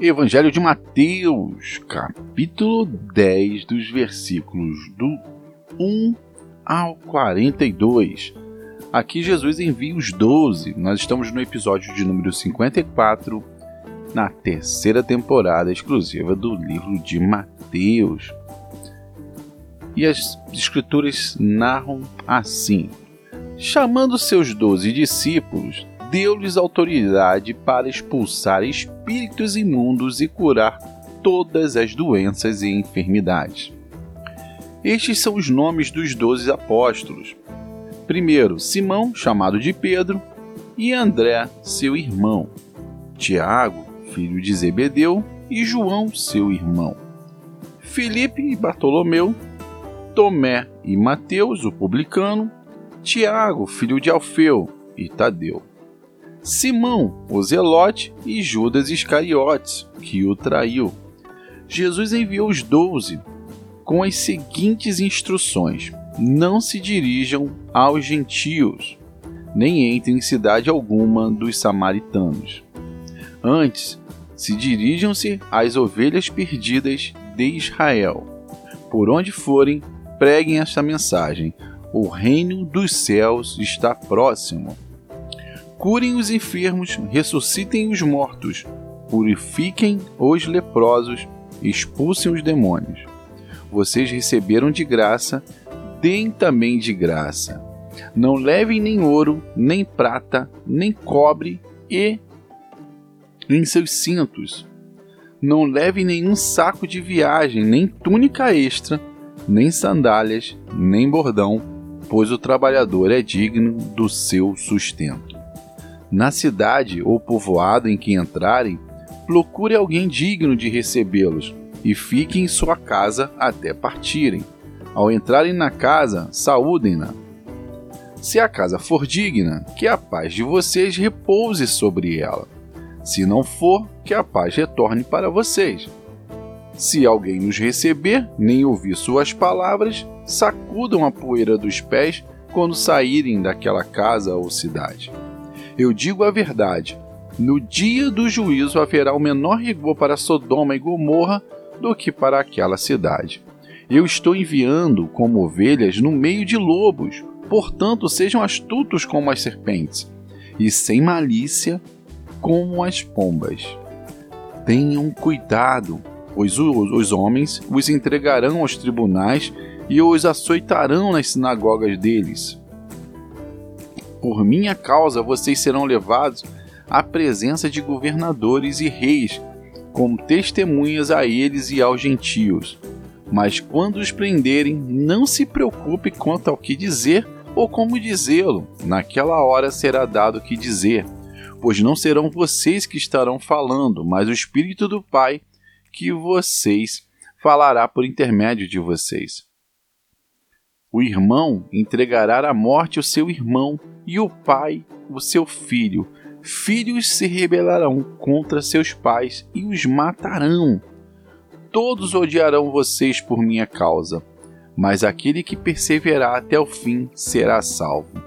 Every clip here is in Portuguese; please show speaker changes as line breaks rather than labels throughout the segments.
Evangelho de Mateus, capítulo 10, dos versículos do 1 ao 42. Aqui Jesus envia os doze. Nós estamos no episódio de número 54, na terceira temporada exclusiva do livro de Mateus. E as escrituras narram assim: Chamando seus doze discípulos, deu-lhes autoridade para expulsar espíritos imundos e curar todas as doenças e enfermidades. Estes são os nomes dos doze apóstolos. Primeiro, Simão, chamado de Pedro, e André, seu irmão. Tiago, filho de Zebedeu, e João, seu irmão. Filipe e Bartolomeu, Tomé e Mateus, o publicano, Tiago, filho de Alfeu, e Tadeu. Simão, o Zelote, e Judas Iscariotes, que o traiu. Jesus enviou os doze com as seguintes instruções: Não se dirijam aos gentios, nem entrem em cidade alguma dos samaritanos. Antes, se dirijam-se às ovelhas perdidas de Israel. Por onde forem, preguem esta mensagem: O reino dos céus está próximo curem os enfermos, ressuscitem os mortos, purifiquem os leprosos, expulsem os demônios. Vocês receberam de graça, deem também de graça. Não levem nem ouro, nem prata, nem cobre e em seus cintos. Não levem nenhum saco de viagem, nem túnica extra, nem sandálias, nem bordão, pois o trabalhador é digno do seu sustento. Na cidade ou povoado em que entrarem, procure alguém digno de recebê-los e fiquem em sua casa até partirem. Ao entrarem na casa, saúdem-na. Se a casa for digna, que a paz de vocês repouse sobre ela. Se não for, que a paz retorne para vocês. Se alguém nos receber, nem ouvir suas palavras, sacudam a poeira dos pés quando saírem daquela casa ou cidade. Eu digo a verdade: no dia do juízo haverá o menor rigor para Sodoma e Gomorra do que para aquela cidade. Eu estou enviando como ovelhas no meio de lobos, portanto, sejam astutos como as serpentes e sem malícia como as pombas. Tenham cuidado, pois os homens os entregarão aos tribunais e os açoitarão nas sinagogas deles por minha causa vocês serão levados à presença de governadores e reis, como testemunhas a eles e aos gentios. Mas quando os prenderem, não se preocupe quanto ao que dizer ou como dizê-lo. Naquela hora será dado o que dizer, pois não serão vocês que estarão falando, mas o Espírito do Pai que vocês falará por intermédio de vocês. O irmão entregará à morte o seu irmão, e o pai o seu filho. Filhos se rebelarão contra seus pais e os matarão. Todos odiarão vocês por minha causa, mas aquele que perseverar até o fim será salvo.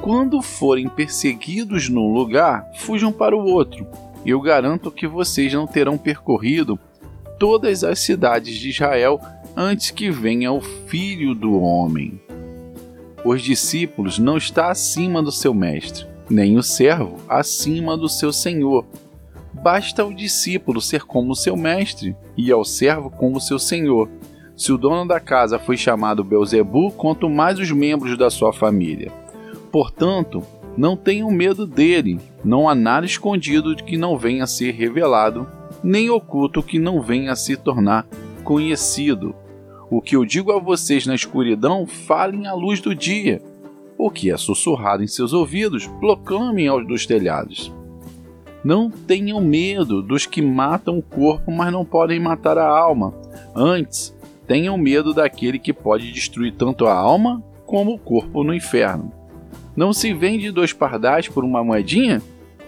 Quando forem perseguidos num lugar, fujam para o outro. Eu garanto que vocês não terão percorrido todas as cidades de Israel antes que venha o Filho do Homem os discípulos não está acima do seu mestre, nem o servo acima do seu senhor. Basta o discípulo ser como seu mestre e ao servo como seu senhor. Se o dono da casa foi chamado Belzebu, quanto mais os membros da sua família. Portanto, não tenham medo dele, não há nada escondido que não venha a ser revelado, nem oculto que não venha a se tornar conhecido. O que eu digo a vocês na escuridão, falem à luz do dia. O que é sussurrado em seus ouvidos, proclamem aos dos telhados. Não tenham medo dos que matam o corpo, mas não podem matar a alma. Antes, tenham medo daquele que pode destruir tanto a alma como o corpo no inferno. Não se vende dois pardais por uma moedinha?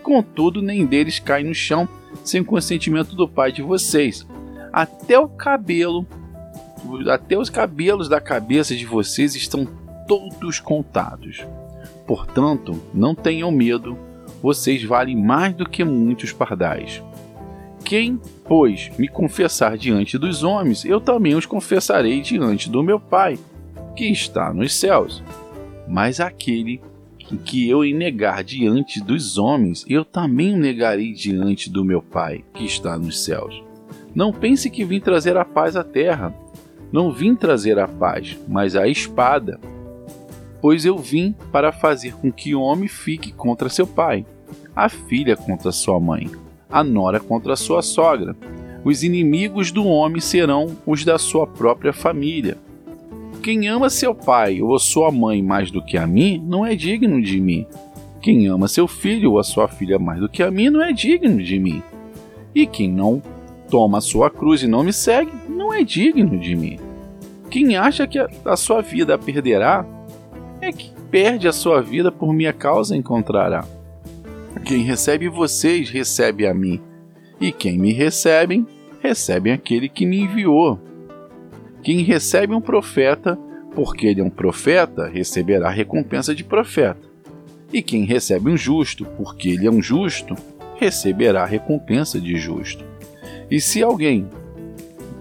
Contudo, nem deles cai no chão sem consentimento do pai de vocês. Até o cabelo até os cabelos da cabeça de vocês estão todos contados. Portanto, não tenham medo, vocês valem mais do que muitos pardais. Quem, pois, me confessar diante dos homens, eu também os confessarei diante do meu Pai, que está nos céus. Mas aquele que eu negar diante dos homens, eu também negarei diante do meu Pai, que está nos céus. Não pense que vim trazer a paz à terra. Não vim trazer a paz, mas a espada. Pois eu vim para fazer com que o homem fique contra seu pai, a filha contra sua mãe, a nora contra sua sogra. Os inimigos do homem serão os da sua própria família. Quem ama seu pai ou sua mãe mais do que a mim, não é digno de mim. Quem ama seu filho ou a sua filha mais do que a mim, não é digno de mim. E quem não toma a sua cruz e não me segue, não é digno de mim. Quem acha que a sua vida a perderá, é que perde a sua vida por minha causa encontrará. Quem recebe vocês, recebe a mim. E quem me recebem, recebem aquele que me enviou. Quem recebe um profeta, porque ele é um profeta, receberá recompensa de profeta. E quem recebe um justo, porque ele é um justo, receberá recompensa de justo. E se alguém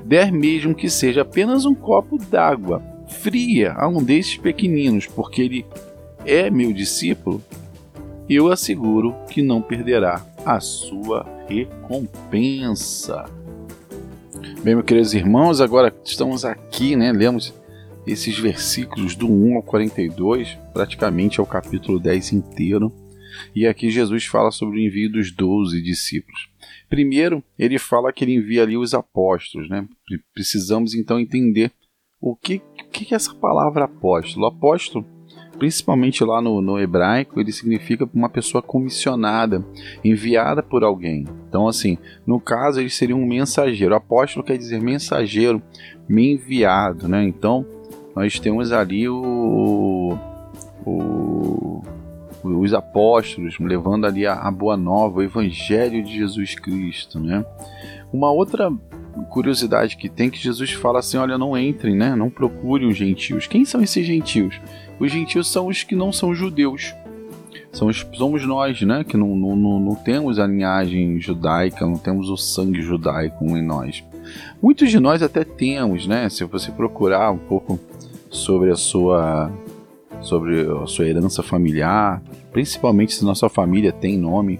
der mesmo que seja apenas um copo d'água fria a um desses pequeninos, porque ele é meu discípulo, eu asseguro que não perderá a sua recompensa. Bem, meus queridos irmãos, agora estamos aqui, né? Lemos esses versículos do 1 ao 42, praticamente é o capítulo 10 inteiro. E aqui Jesus fala sobre o envio dos 12 discípulos. Primeiro, ele fala que ele envia ali os apóstolos, né? Precisamos então entender o que, que é essa palavra apóstolo. Apóstolo principalmente lá no, no hebraico, ele significa uma pessoa comissionada, enviada por alguém. Então, assim, no caso, ele seria um mensageiro. Apóstolo quer dizer mensageiro, me enviado, né? Então, nós temos ali o, o, os apóstolos levando ali a, a boa nova, o evangelho de Jesus Cristo, né? Uma outra curiosidade que tem que Jesus fala assim: olha, não entrem, né? Não procurem os gentios. Quem são esses gentios? Os gentios são os que não são judeus. São os, somos nós, né? Que não, não, não, não temos a linhagem judaica, não temos o sangue judaico em nós. Muitos de nós até temos, né? Se você procurar um pouco sobre a sua sobre a sua herança familiar, principalmente se nossa família tem nome,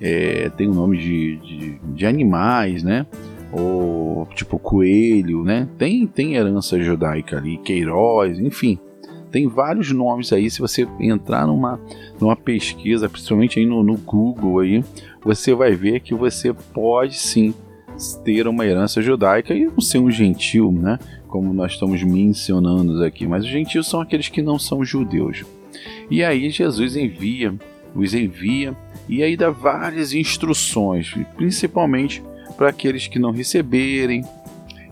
é, tem o nome de, de, de, animais, né? Ou tipo coelho, né? Tem, tem herança judaica ali, Queiroz, enfim. Tem vários nomes aí, se você entrar numa, numa pesquisa, principalmente aí no, no Google aí, você vai ver que você pode sim ter uma herança judaica e não ser um gentil, né? Como nós estamos mencionando aqui. Mas os gentios são aqueles que não são judeus. E aí Jesus envia, os envia e aí dá várias instruções, principalmente para aqueles que não receberem.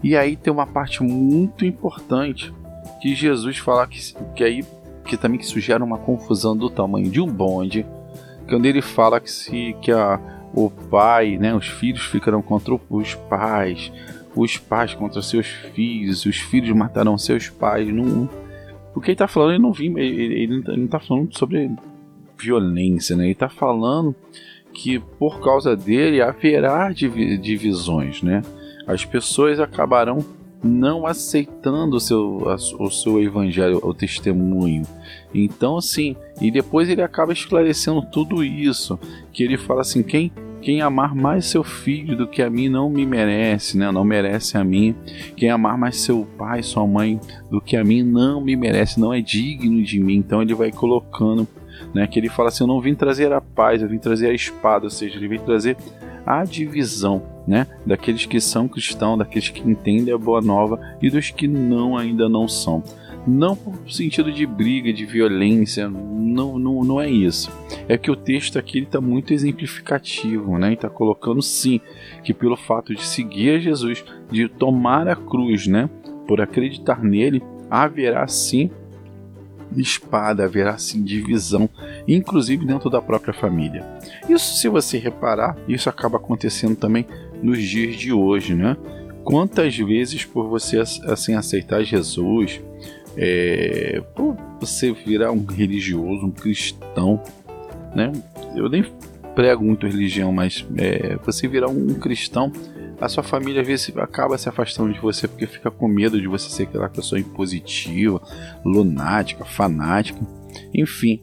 E aí tem uma parte muito importante que Jesus fala que, que aí que também que sugere uma confusão do tamanho de um bonde, quando ele fala que se que a, o pai, né, os filhos ficarão contra os pais, os pais contra seus filhos, os filhos matarão seus pais. Não, o que ele está falando, ele não vi, ele, ele não está falando sobre violência, né? Ele está falando que por causa dele haverá divisões, né? As pessoas acabarão não aceitando o seu, o seu evangelho, o testemunho. Então, assim, e depois ele acaba esclarecendo tudo isso, que ele fala assim, quem quem amar mais seu filho do que a mim não me merece, né? Não merece a mim. Quem amar mais seu pai, sua mãe do que a mim não me merece, não é digno de mim. Então ele vai colocando, né? Que ele fala assim: eu não vim trazer a paz, eu vim trazer a espada, ou seja, ele vem trazer a divisão, né, daqueles que são cristãos, daqueles que entendem a boa nova e dos que não ainda não são. Não por sentido de briga, de violência, não, não, não é isso. É que o texto aqui está muito exemplificativo, né? está colocando sim que pelo fato de seguir a Jesus, de tomar a cruz, né? Por acreditar nele, haverá sim espada, haverá sim divisão, inclusive dentro da própria família. Isso, se você reparar, isso acaba acontecendo também nos dias de hoje, né? Quantas vezes por você assim aceitar Jesus, é, você virar um religioso, um cristão, né? Eu nem prego muito religião, mas é, você virar um cristão, a sua família às vezes acaba se afastando de você porque fica com medo de você ser aquela pessoa impositiva, lunática, fanática, enfim,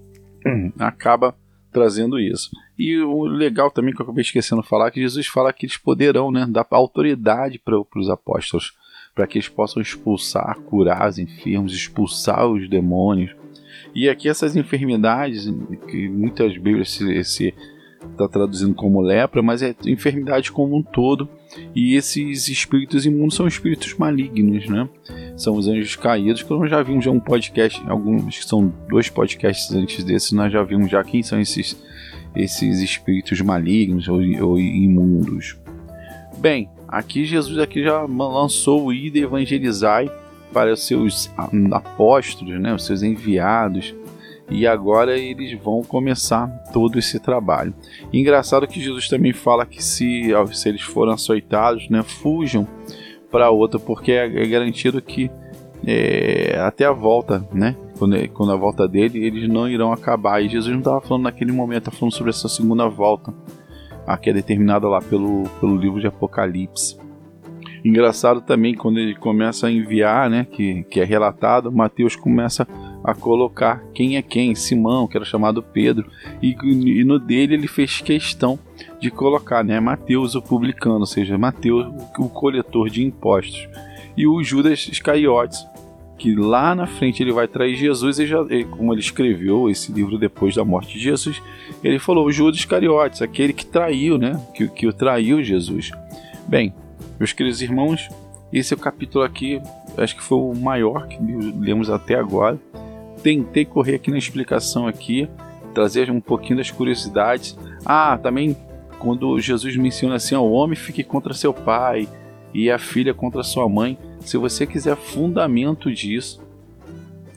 acaba trazendo isso. E o legal também que eu acabei esquecendo de falar é que Jesus fala que eles poderão né, dar autoridade para os apóstolos, para que eles possam expulsar, curar os enfermos, expulsar os demônios. E aqui essas enfermidades, que muitas Bíblias esse está traduzindo como lepra, mas é enfermidade como um todo. E esses espíritos imundos são espíritos malignos, né? São os anjos caídos, que nós já vimos já um podcast, alguns que são dois podcasts antes desse, nós já vimos já quem são esses esses espíritos malignos ou, ou imundos. Bem, aqui Jesus aqui já lançou o ida evangelizai para os seus apóstolos, né, os seus enviados, e agora eles vão começar todo esse trabalho. Engraçado que Jesus também fala que se, se eles forem açoitados, né, fujam para outra, porque é, é garantido que é, até a volta, né, quando, quando a volta dele, eles não irão acabar. E Jesus não estava falando naquele momento, estava falando sobre essa segunda volta, a que é determinada lá pelo, pelo livro de Apocalipse. Engraçado também quando ele começa a enviar, né, que, que é relatado, Mateus começa a colocar quem é quem, Simão, que era chamado Pedro, e, e no dele ele fez questão de colocar, né, Mateus o publicano, ou seja, Mateus o coletor de impostos, e o Judas Iscariotes, que lá na frente ele vai trair Jesus e já, como ele escreveu esse livro depois da morte de Jesus, ele falou Judas Iscariotes, aquele que traiu, né, que, que o traiu Jesus. Bem, meus queridos irmãos, esse é o capítulo aqui, acho que foi o maior que lemos até agora. Tentei correr aqui na explicação aqui, trazer um pouquinho das curiosidades. Ah, também quando Jesus menciona assim, o homem fique contra seu pai e a filha contra sua mãe. Se você quiser fundamento disso,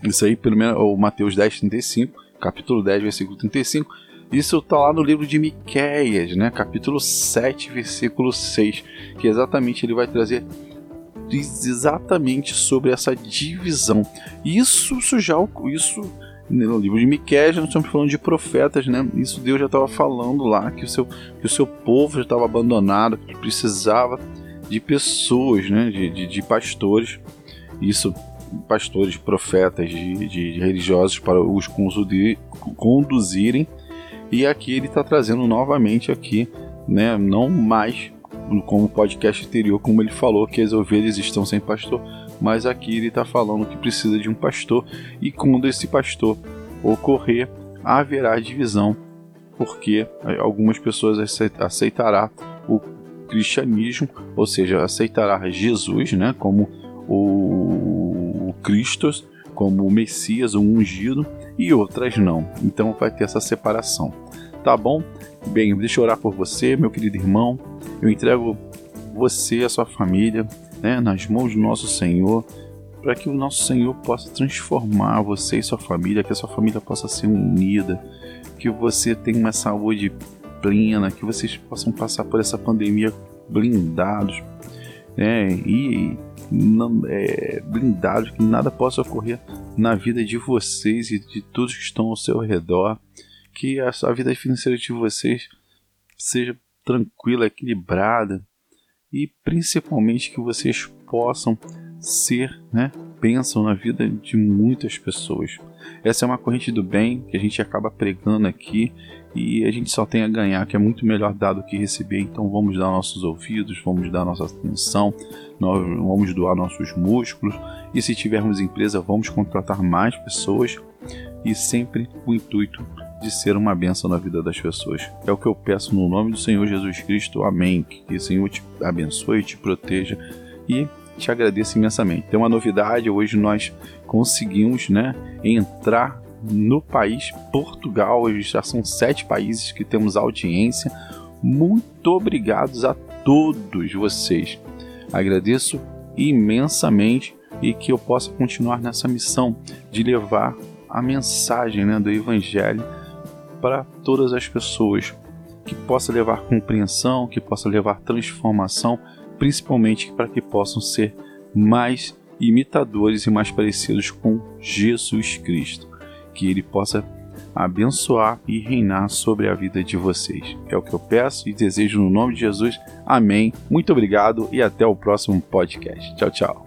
isso aí, pelo menos, o Mateus 10, 35, capítulo 10, versículo 35, isso está lá no livro de Miquéias, né? capítulo 7, versículo 6, que exatamente ele vai trazer exatamente sobre essa divisão. Isso, isso já isso no livro de Miquéias nós estamos falando de profetas, né? Isso Deus já estava falando lá que o seu que o seu povo já estava abandonado, que precisava de pessoas, né, de, de, de pastores, isso, pastores, profetas, de, de religiosos para os conduzirem. E aqui ele está trazendo novamente aqui, né, não mais como o podcast anterior, como ele falou que as ovelhas estão sem pastor, mas aqui ele está falando que precisa de um pastor e quando esse pastor ocorrer, haverá divisão, porque algumas pessoas aceitará o cristianismo, ou seja, aceitará Jesus né, como o, o Cristo, como o Messias, o ungido, e outras não. Então vai ter essa separação. Tá bom? Bem, deixa eu orar por você, meu querido irmão. Eu entrego você e a sua família né, nas mãos do nosso Senhor, para que o nosso Senhor possa transformar você e sua família, que a sua família possa ser unida, que você tenha uma saúde plena, que vocês possam passar por essa pandemia blindados, né? E não, é, blindados, que nada possa ocorrer na vida de vocês e de todos que estão ao seu redor, que a, a vida financeira de vocês seja tranquila, equilibrada e principalmente que vocês possam ser, né, bênção na vida de muitas pessoas. Essa é uma corrente do bem que a gente acaba pregando aqui e a gente só tem a ganhar, que é muito melhor dar do que receber. Então vamos dar nossos ouvidos, vamos dar nossa atenção, nós vamos doar nossos músculos e se tivermos empresa, vamos contratar mais pessoas e sempre o intuito de ser uma bênção na vida das pessoas. É o que eu peço no nome do Senhor Jesus Cristo. Amém. Que o Senhor te abençoe te proteja e te agradeço imensamente. Tem uma novidade, hoje nós conseguimos né, entrar no país Portugal. Hoje já são sete países que temos audiência. Muito obrigados a todos vocês. Agradeço imensamente e que eu possa continuar nessa missão de levar a mensagem né, do Evangelho para todas as pessoas, que possa levar compreensão, que possa levar transformação principalmente para que possam ser mais imitadores e mais parecidos com Jesus Cristo. Que Ele possa abençoar e reinar sobre a vida de vocês. É o que eu peço e desejo no nome de Jesus. Amém. Muito obrigado e até o próximo podcast. Tchau, tchau.